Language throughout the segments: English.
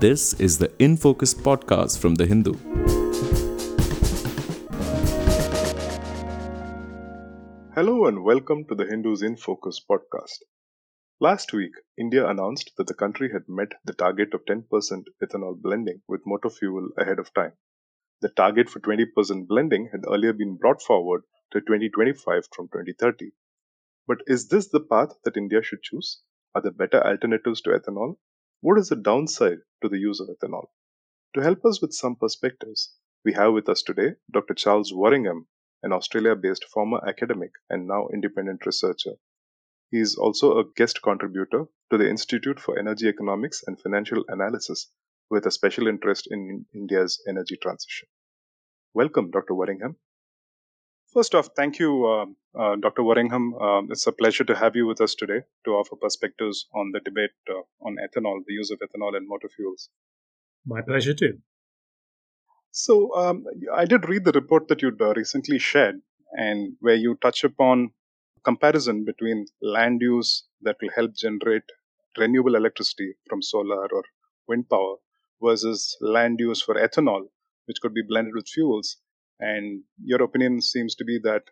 This is the In Focus podcast from The Hindu. Hello and welcome to the Hindus in Focus podcast. Last week, India announced that the country had met the target of 10% ethanol blending with motor fuel ahead of time. The target for 20% blending had earlier been brought forward to 2025 from 2030. But is this the path that India should choose? Are there better alternatives to ethanol? What is the downside to the use of ethanol? To help us with some perspectives, we have with us today Dr. Charles Worringham, an Australia based former academic and now independent researcher. He is also a guest contributor to the Institute for Energy Economics and Financial Analysis with a special interest in India's energy transition. Welcome, Dr. Worringham. First off, thank you, uh, uh, Dr. Worringham. Uh, it's a pleasure to have you with us today to offer perspectives on the debate uh, on ethanol, the use of ethanol in motor fuels. My pleasure too. So, um, I did read the report that you uh, recently shared, and where you touch upon comparison between land use that will help generate renewable electricity from solar or wind power versus land use for ethanol, which could be blended with fuels. And your opinion seems to be that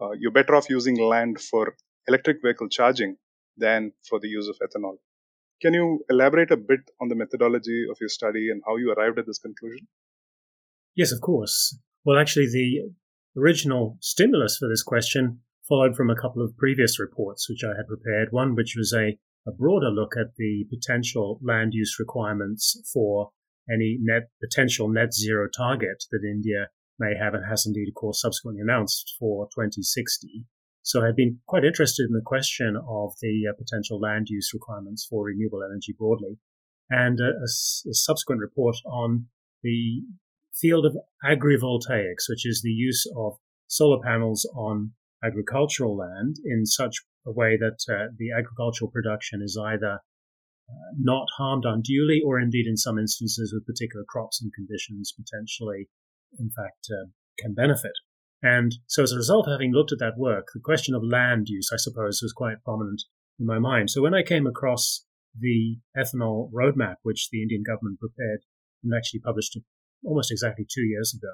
uh, you're better off using land for electric vehicle charging than for the use of ethanol. Can you elaborate a bit on the methodology of your study and how you arrived at this conclusion? Yes, of course. Well, actually, the original stimulus for this question followed from a couple of previous reports which I had prepared. One which was a, a broader look at the potential land use requirements for any net potential net zero target that India may have and has indeed, of course, subsequently announced for 2060. So I've been quite interested in the question of the uh, potential land use requirements for renewable energy broadly, and a, a, a subsequent report on the field of agrivoltaics, which is the use of solar panels on agricultural land in such a way that uh, the agricultural production is either uh, not harmed unduly or indeed in some instances with particular crops and conditions potentially in fact uh, can benefit. And so as a result of having looked at that work, the question of land use, I suppose, was quite prominent in my mind. So when I came across the ethanol roadmap, which the Indian government prepared and actually published almost exactly two years ago,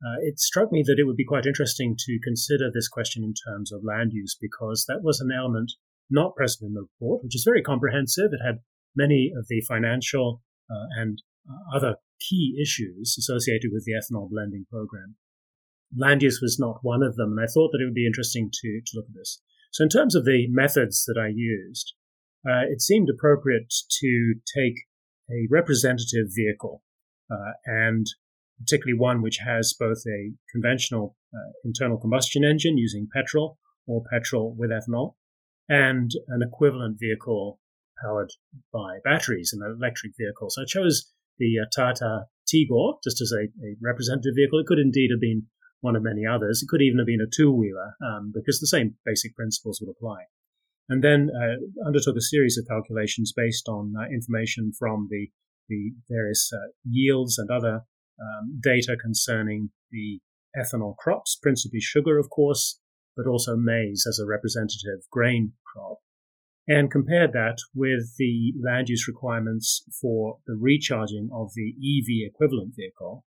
uh, it struck me that it would be quite interesting to consider this question in terms of land use because that was an element not present in the report, which is very comprehensive. It had many of the financial uh, and uh, other key issues associated with the ethanol blending program. Land use was not one of them, and I thought that it would be interesting to, to look at this. So, in terms of the methods that I used, uh, it seemed appropriate to take a representative vehicle uh, and particularly one which has both a conventional uh, internal combustion engine using petrol or petrol with ethanol and an equivalent vehicle powered by batteries, an electric vehicle. So I chose the uh, Tata Tigor just as a, a, representative vehicle. It could indeed have been one of many others. It could even have been a two wheeler um, because the same basic principles would apply. And then uh, undertook a series of calculations based on uh, information from the the various uh, yields and other um, data concerning the ethanol crops, principally sugar, of course, but also maize as a representative grain crop, and compared that with the land use requirements for the recharging of the EV equivalent vehicle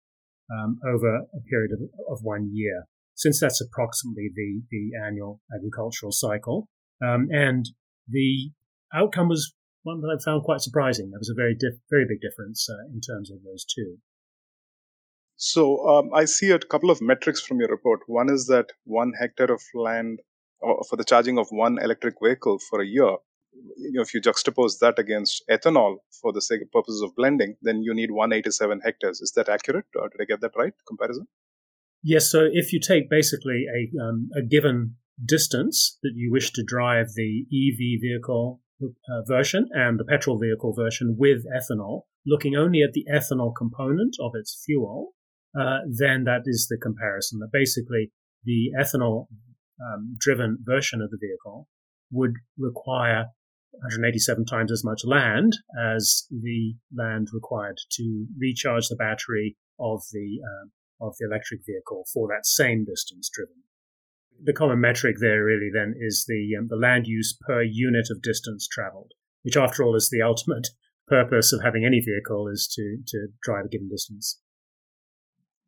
um, over a period of, of, one year, since that's approximately the, the annual agricultural cycle. Um, and the outcome was one that I found quite surprising. There was a very, very big difference uh, in terms of those two. So um, I see a couple of metrics from your report. One is that one hectare of land for the charging of one electric vehicle for a year. You know, if you juxtapose that against ethanol for the sake of purposes of blending, then you need 187 hectares. Is that accurate? Or did I get that right? Comparison? Yes. So if you take basically a, um, a given distance that you wish to drive the EV vehicle uh, version and the petrol vehicle version with ethanol, looking only at the ethanol component of its fuel, uh, then that is the comparison. That basically the ethanol um, driven version of the vehicle would require 187 times as much land as the land required to recharge the battery of the uh, of the electric vehicle for that same distance driven. The common metric there really then is the um, the land use per unit of distance traveled, which after all is the ultimate purpose of having any vehicle is to, to drive a given distance.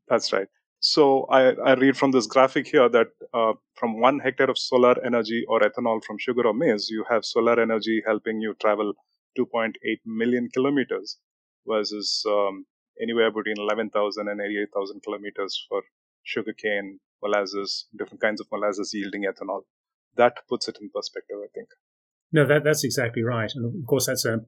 That's right. So I, I read from this graphic here that uh, from one hectare of solar energy or ethanol from sugar or maize, you have solar energy helping you travel 2.8 million kilometers versus um, anywhere between 11,000 and 88,000 kilometers for sugarcane, molasses, different kinds of molasses yielding ethanol. That puts it in perspective, I think. No, that, that's exactly right. And of course, that's a,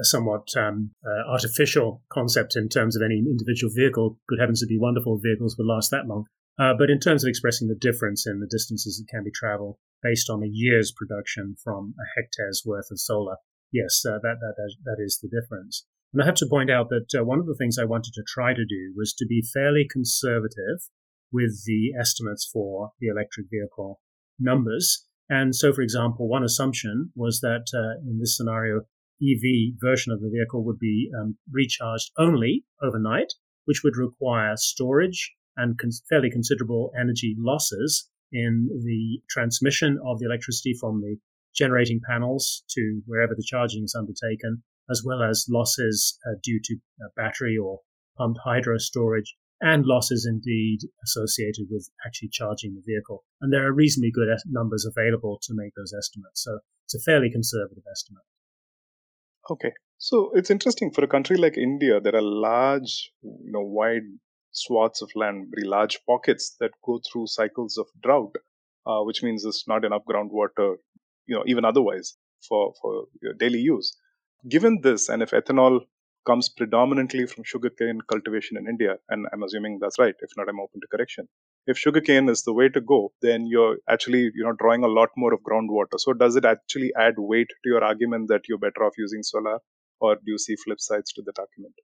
a somewhat um, uh, artificial concept in terms of any individual vehicle. Good heavens, it'd be wonderful if vehicles would last that long. Uh, but in terms of expressing the difference in the distances that can be traveled based on a year's production from a hectare's worth of solar, yes, uh, that, that, that is the difference. And I have to point out that uh, one of the things I wanted to try to do was to be fairly conservative with the estimates for the electric vehicle numbers. And so, for example, one assumption was that uh, in this scenario, EV version of the vehicle would be um, recharged only overnight, which would require storage and con- fairly considerable energy losses in the transmission of the electricity from the generating panels to wherever the charging is undertaken, as well as losses uh, due to uh, battery or pumped hydro storage and losses indeed associated with actually charging the vehicle. And there are reasonably good numbers available to make those estimates. So it's a fairly conservative estimate. Okay. So it's interesting for a country like India, there are large, you know, wide swaths of land, very large pockets that go through cycles of drought, uh, which means there's not enough groundwater, you know, even otherwise for, for daily use. Given this, and if ethanol comes predominantly from sugarcane cultivation in India, and I'm assuming that's right. If not, I'm open to correction. If sugarcane is the way to go, then you're actually you know drawing a lot more of groundwater. So does it actually add weight to your argument that you're better off using solar, or do you see flip sides to that argument?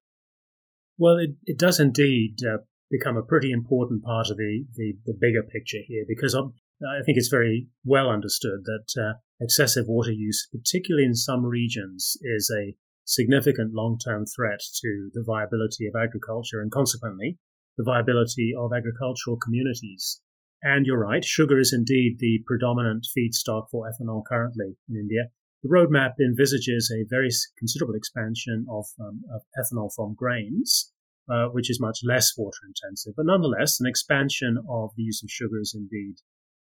Well, it, it does indeed uh, become a pretty important part of the, the, the bigger picture here because I think it's very well understood that uh, excessive water use, particularly in some regions, is a significant long-term threat to the viability of agriculture and consequently the viability of agricultural communities. And you're right, sugar is indeed the predominant feedstock for ethanol currently in India. The roadmap envisages a very considerable expansion of, um, of ethanol from grains, uh, which is much less water intensive, but nonetheless, an expansion of the use of sugar is indeed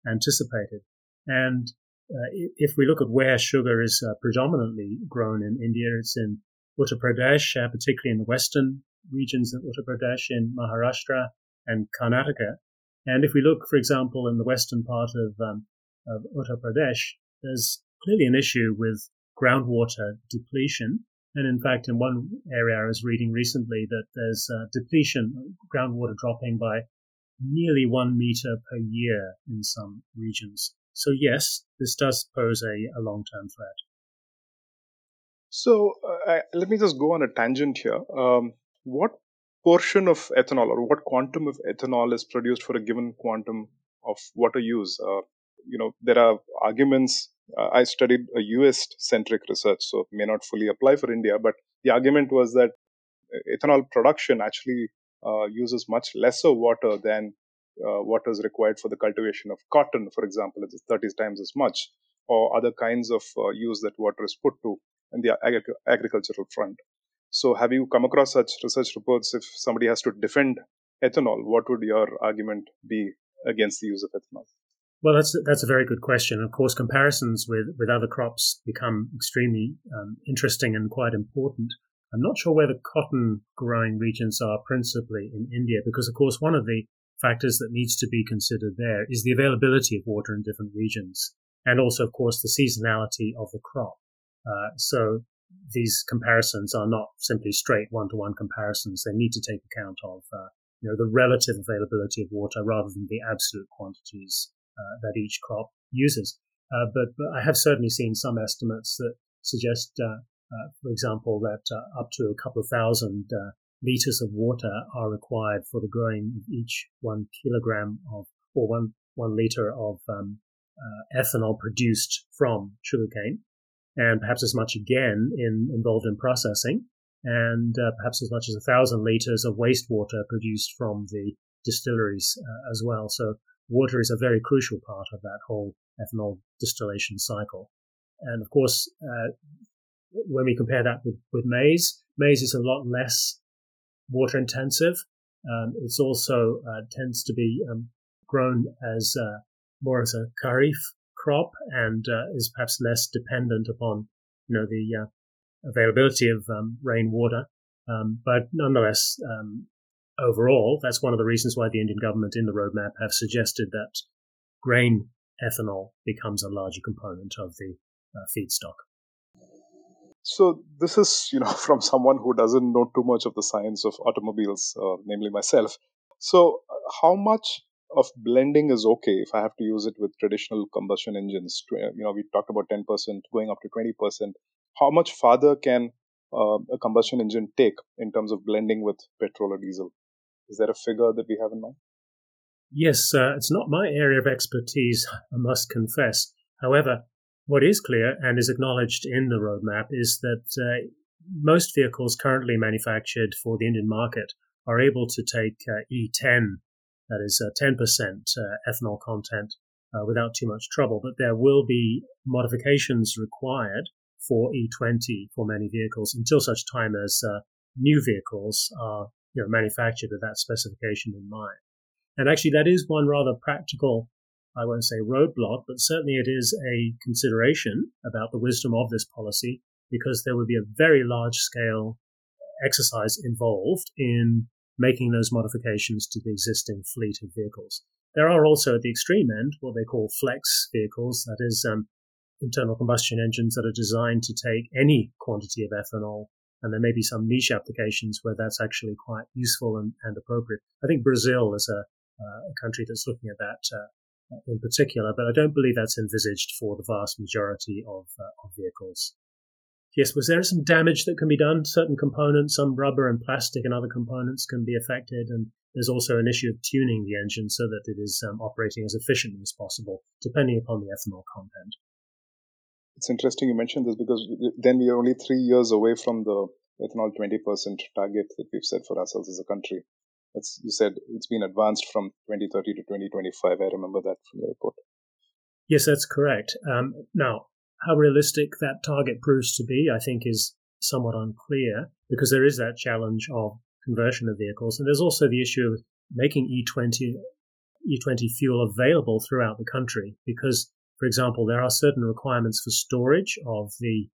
anticipated. And uh, if we look at where sugar is uh, predominantly grown in India, it's in Uttar Pradesh, uh, particularly in the western regions of Uttar Pradesh, in Maharashtra and Karnataka. And if we look, for example, in the western part of, um, of Uttar Pradesh, there's clearly an issue with groundwater depletion. And in fact, in one area I was reading recently that there's uh, depletion, groundwater dropping by nearly one meter per year in some regions. So yes, this does pose a, a long-term threat. So uh, let me just go on a tangent here. Um, what portion of ethanol or what quantum of ethanol is produced for a given quantum of water use? Uh, you know, there are arguments. Uh, I studied a US centric research, so may not fully apply for India, but the argument was that ethanol production actually uh, uses much lesser water than uh, what is required for the cultivation of cotton, for example, it's 30 times as much, or other kinds of uh, use that water is put to in the ag- agricultural front. So, have you come across such research reports? If somebody has to defend ethanol, what would your argument be against the use of ethanol? Well, that's that's a very good question. Of course, comparisons with, with other crops become extremely um, interesting and quite important. I'm not sure where the cotton growing regions are principally in India, because of course one of the factors that needs to be considered there is the availability of water in different regions, and also, of course, the seasonality of the crop. Uh, so these comparisons are not simply straight one-to-one comparisons. They need to take account of uh, you know the relative availability of water rather than the absolute quantities uh, that each crop uses. Uh, but, but, I have certainly seen some estimates that suggest, uh, uh, for example, that up to a couple of thousand liters of water are required for the growing of each one kilogram of or one one liter of um, uh, ethanol produced from sugarcane, and perhaps as much again in involved in processing, and uh, perhaps as much as a thousand liters of wastewater produced from the distilleries uh, as well. So water is a very crucial part of that whole ethanol distillation cycle. And of course, uh, when we compare that with, with maize, maize is a lot less water intensive. Um, it's also uh, tends to be um, grown as uh, more as a kharif crop and uh, is perhaps less dependent upon you know the uh, availability of um, rainwater. Um, but nonetheless, um, overall, that's one of the reasons why the Indian government in the roadmap have suggested that grain ethanol becomes a larger component of the uh, feedstock. So this is, you know, from someone who doesn't know too much of the science of automobiles, uh, namely myself. So, uh, how much of blending is okay if I have to use it with traditional combustion engines? You know, we talked about 10% going up to 20%. How much farther can uh, a combustion engine take in terms of blending with petrol or diesel? Is there a figure that we have in mind? Yes, uh, it's not my area of expertise, I must confess. However, what is clear and is acknowledged in the roadmap is that uh, most vehicles currently manufactured for the Indian market are able to take uh, E10, that is 10% uh, uh, ethanol content, uh, without too much trouble. But there will be modifications required for E20 for many vehicles until such time as new vehicles are you know, manufactured with that specification in mind. And actually, that is one rather practical, I won't say roadblock, but certainly it is a consideration about the wisdom of this policy because there would be a very large scale exercise involved in making those modifications to the existing fleet of vehicles. There are also at the extreme end what they call flex vehicles, that is, um, internal combustion engines that are designed to take any quantity of ethanol and there may be some niche applications where that's actually quite useful and, and appropriate. I think Brazil is a, uh, a country that's looking at that uh, in particular, but I don't believe that's envisaged for the vast majority of, uh, of vehicles. Yes, was there some damage that can be done? Certain components, some rubber and plastic and other components can be affected, and there's also an issue of tuning the engine so that it is um, operating as efficiently as possible, depending upon the ethanol content it's interesting you mentioned this because then we are only three years away from the ethanol 20% target that we've set for ourselves as a country. It's, you said it's been advanced from 2030 to 2025. I remember that from the report. Yes, that's correct. Um, now, how realistic that target proves to be, I think, is somewhat unclear because there is that challenge of conversion of vehicles. And there's also the issue of making E20, E20 fuel available throughout the country because for example, there are certain requirements for storage of the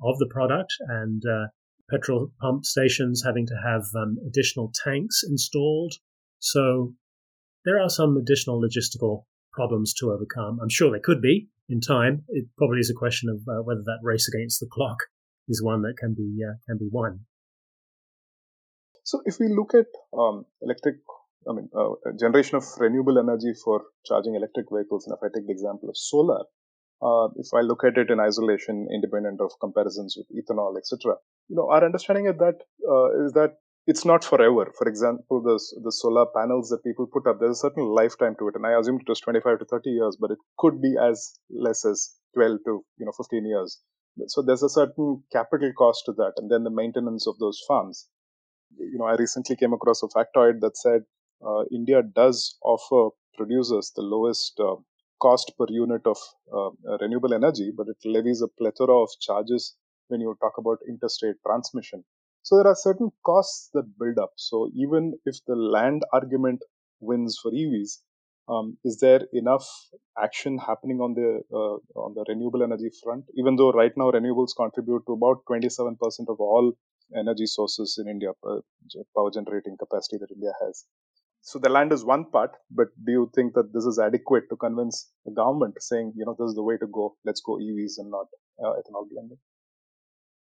of the product, and uh, petrol pump stations having to have um, additional tanks installed. So there are some additional logistical problems to overcome. I'm sure there could be in time. It probably is a question of uh, whether that race against the clock is one that can be uh, can be won. So, if we look at um, electric I mean, uh, generation of renewable energy for charging electric vehicles. And if I take the example of solar, uh, if I look at it in isolation, independent of comparisons with ethanol, etc., you know, our understanding of that uh, is that it's not forever. For example, the the solar panels that people put up, there's a certain lifetime to it, and I assumed it was 25 to 30 years, but it could be as less as 12 to you know 15 years. So there's a certain capital cost to that, and then the maintenance of those farms. You know, I recently came across a factoid that said uh, India does offer producers the lowest uh, cost per unit of uh, renewable energy, but it levies a plethora of charges when you talk about interstate transmission. So there are certain costs that build up. So even if the land argument wins for EVs, um, is there enough action happening on the uh, on the renewable energy front? Even though right now renewables contribute to about 27% of all energy sources in India, uh, power generating capacity that India has. So the land is one part, but do you think that this is adequate to convince the government saying, you know, this is the way to go, let's go EVs and not uh, ethanol blending?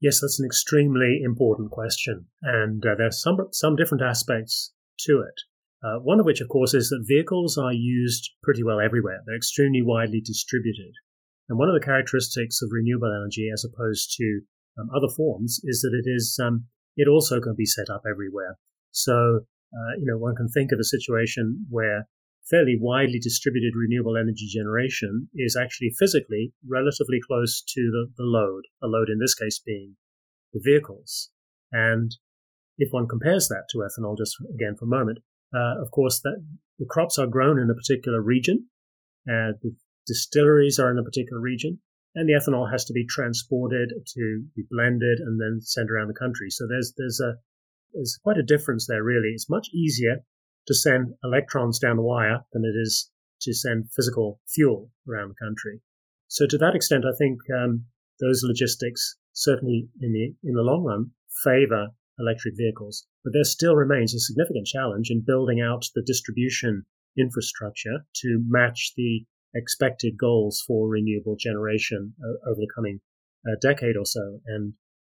Yes, that's an extremely important question, and uh, there's some some different aspects to it. Uh, one of which, of course, is that vehicles are used pretty well everywhere. They're extremely widely distributed, and one of the characteristics of renewable energy, as opposed to um, other forms, is that it is um, it also can be set up everywhere. So uh, you know, one can think of a situation where fairly widely distributed renewable energy generation is actually physically relatively close to the, the load, a load in this case being the vehicles. And if one compares that to ethanol, just again for a moment, uh, of course, that the crops are grown in a particular region, the distilleries are in a particular region, and the ethanol has to be transported to be blended and then sent around the country. So there's there's a there's quite a difference there. Really, it's much easier to send electrons down the wire than it is to send physical fuel around the country. So to that extent, I think um, those logistics certainly in the in the long run favor electric vehicles. But there still remains a significant challenge in building out the distribution infrastructure to match the expected goals for renewable generation uh, over the coming uh, decade or so. And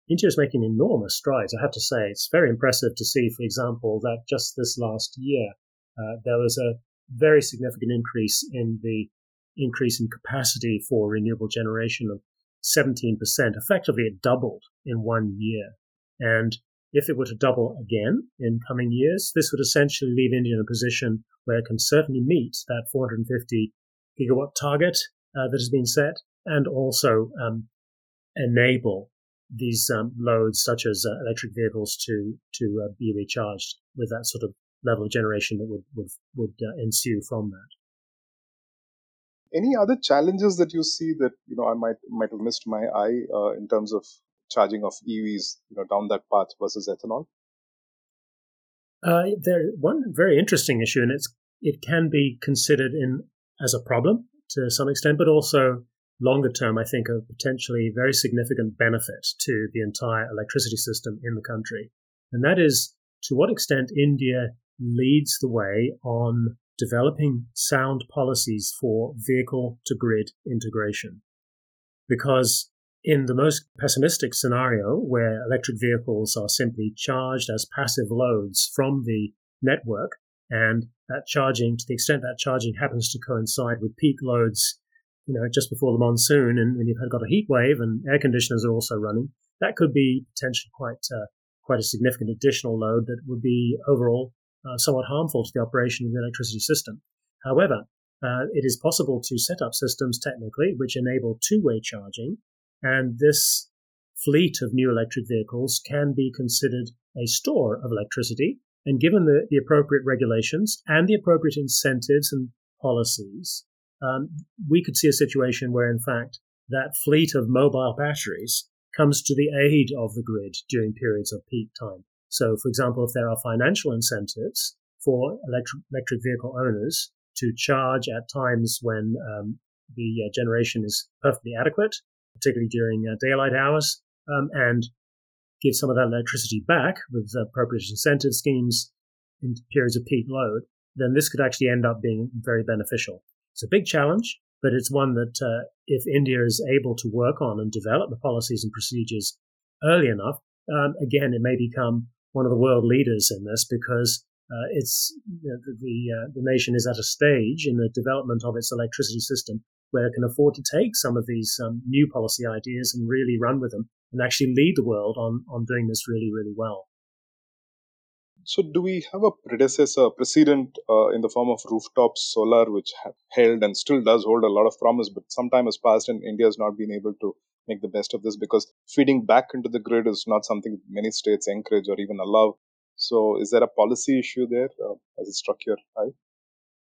India is making enormous strides. I have to say, it's very impressive to see, for example, that just this last year uh, there was a very significant increase in the increase in capacity for renewable generation of 17%. Effectively, it doubled in one year. And if it were to double again in coming years, this would essentially leave India in a position where it can certainly meet that 450 gigawatt target uh, that has been set and also um, enable these um, loads such as uh, electric vehicles to to uh, be recharged with that sort of level of generation that would would, would uh, ensue from that. Any other challenges that you see that you know I might might have missed my eye uh, in terms of charging of EVs you know down that path versus ethanol? Uh, there one very interesting issue, and it's it can be considered in as a problem to some extent, but also longer term, I think, a potentially very significant benefit to the entire electricity system in the country. And that is to what extent India leads the way on developing sound policies for vehicle to grid integration. Because in the most pessimistic scenario, where electric vehicles are simply charged as passive loads from the network, and that charging, to the extent that charging happens to coincide with peak loads, you know, just before the monsoon, and when you've got a heat wave and air conditioners are also running, that could be potentially quite uh, quite a significant additional load that would be overall uh, somewhat harmful to the operation of the electricity system. However, uh, it is possible to set up systems technically which enable two-way charging and this fleet of new electric vehicles can be considered a store of electricity. And given the, the appropriate regulations and the appropriate incentives and policies, um, we could see a situation where, in fact, that fleet of mobile batteries comes to the aid of the grid during periods of peak time. So, for example, if there are financial incentives for electric, electric vehicle owners to charge at times when um, the uh, generation is perfectly adequate particularly during uh, daylight hours, um, and give some of that electricity back with appropriate incentive schemes in periods of peak load, then this could actually end up being very beneficial. It's a big challenge, but it's one that uh, if India is able to work on and develop the policies and procedures early enough, um, again, it may become one of the world leaders in this because uh, it's you know, the the, uh, the, nation is at a stage in the development of its electricity system where it can afford to take some of these um, new policy ideas and really run with them and actually lead the world on, on doing this really, really well. So, do we have a predecessor, precedent uh, in the form of rooftop solar, which held and still does hold a lot of promise, but some time has passed and India has not been able to make the best of this because feeding back into the grid is not something many states encourage or even allow. So, is there a policy issue there? Uh, has it struck your eye?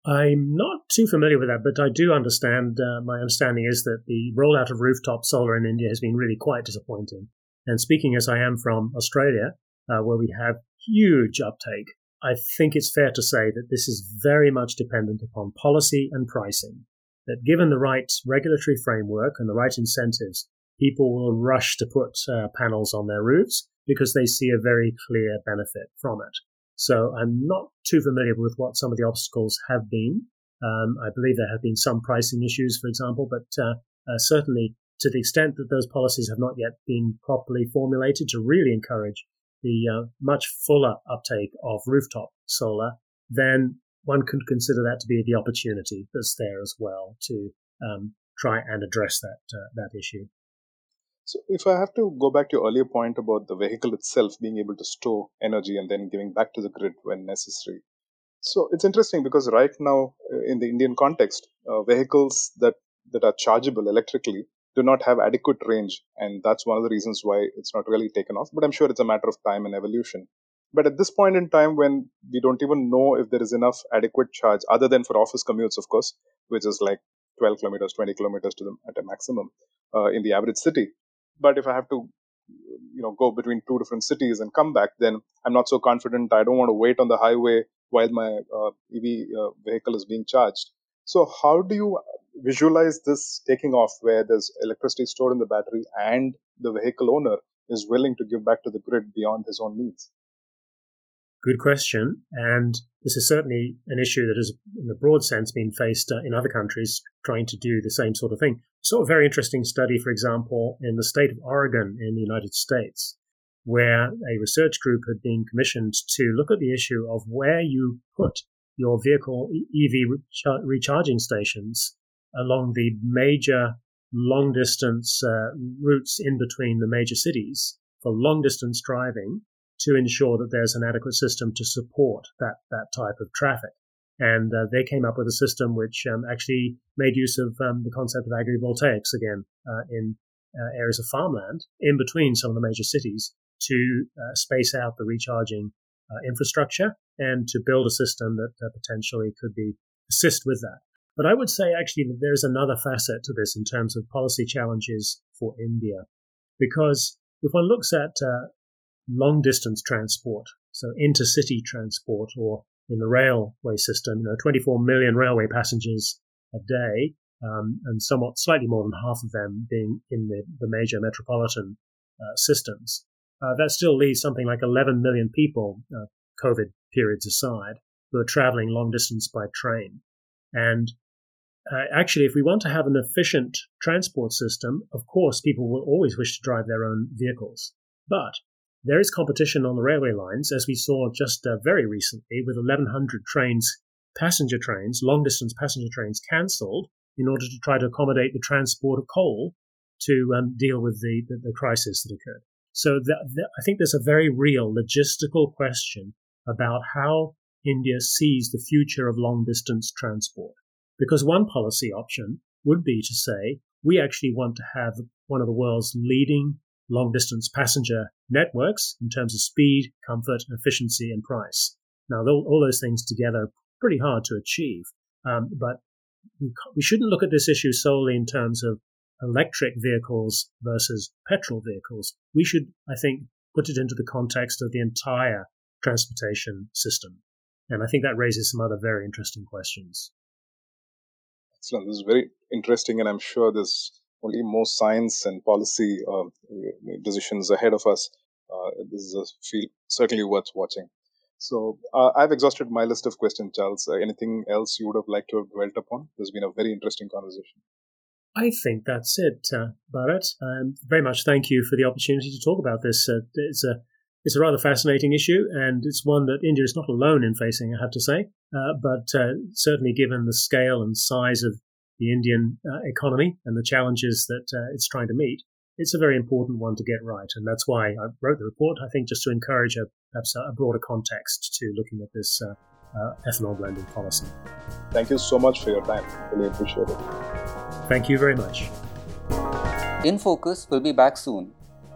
I'm not too familiar with that, but I do understand. Uh, my understanding is that the rollout of rooftop solar in India has been really quite disappointing. And speaking as I am from Australia, uh, where we have huge uptake, I think it's fair to say that this is very much dependent upon policy and pricing. That given the right regulatory framework and the right incentives, people will rush to put uh, panels on their roofs because they see a very clear benefit from it. So I'm not too familiar with what some of the obstacles have been. Um, I believe there have been some pricing issues, for example, but uh, uh, certainly to the extent that those policies have not yet been properly formulated to really encourage the uh, much fuller uptake of rooftop solar, then one could consider that to be the opportunity that's there as well to um, try and address that uh, that issue. So, if I have to go back to your earlier point about the vehicle itself being able to store energy and then giving back to the grid when necessary. So, it's interesting because right now, uh, in the Indian context, uh, vehicles that, that are chargeable electrically do not have adequate range. And that's one of the reasons why it's not really taken off. But I'm sure it's a matter of time and evolution. But at this point in time, when we don't even know if there is enough adequate charge, other than for office commutes, of course, which is like 12 kilometers, 20 kilometers to the, at a maximum, uh, in the average city. But if I have to, you know, go between two different cities and come back, then I'm not so confident. I don't want to wait on the highway while my uh, EV uh, vehicle is being charged. So, how do you visualize this taking off where there's electricity stored in the battery and the vehicle owner is willing to give back to the grid beyond his own needs? Good question. And this is certainly an issue that has, in a broad sense, been faced uh, in other countries trying to do the same sort of thing. Saw a very interesting study, for example, in the state of Oregon in the United States, where a research group had been commissioned to look at the issue of where you put your vehicle EV recharging stations along the major long distance uh, routes in between the major cities for long distance driving to ensure that there's an adequate system to support that, that type of traffic. And uh, they came up with a system which um, actually made use of um, the concept of agrivoltaics again uh, in uh, areas of farmland in between some of the major cities to uh, space out the recharging uh, infrastructure and to build a system that potentially could be assist with that. But I would say actually that there's another facet to this in terms of policy challenges for India, because if one looks at long distance transport, so intercity transport, or in the railway system, you know, 24 million railway passengers a day, um, and somewhat slightly more than half of them being in the, the major metropolitan uh, systems. Uh, that still leaves something like 11 million people, uh, COVID periods aside, who are traveling long distance by train. And uh, actually, if we want to have an efficient transport system, of course, people will always wish to drive their own vehicles. But there is competition on the railway lines, as we saw just uh, very recently with 1,100 trains, passenger trains, long distance passenger trains cancelled in order to try to accommodate the transport of coal to um, deal with the, the, the, crisis that occurred. So the, the, I think there's a very real logistical question about how India sees the future of long distance transport. Because one policy option would be to say, we actually want to have one of the world's leading long distance passenger networks in terms of speed, comfort, efficiency, and price. Now, all those things together are pretty hard to achieve, um, but we shouldn't look at this issue solely in terms of electric vehicles versus petrol vehicles. We should, I think, put it into the context of the entire transportation system. And I think that raises some other very interesting questions. This is very interesting, and I'm sure there's only more science and policy um, decisions ahead of us. Uh, this is a field certainly worth watching. So uh, I've exhausted my list of questions, Charles. Uh, anything else you would have liked to have dwelt upon? There's been a very interesting conversation. I think that's it, uh, Bharat. Um, very much thank you for the opportunity to talk about this. Uh, it's a it's a rather fascinating issue, and it's one that India is not alone in facing, I have to say. Uh, but uh, certainly, given the scale and size of the Indian uh, economy and the challenges that uh, it's trying to meet, it's a very important one to get right. And that's why I wrote the report, I think, just to encourage a, perhaps a broader context to looking at this uh, uh, ethanol blending policy. Thank you so much for your time. Really appreciate it. Thank you very much. In Focus will be back soon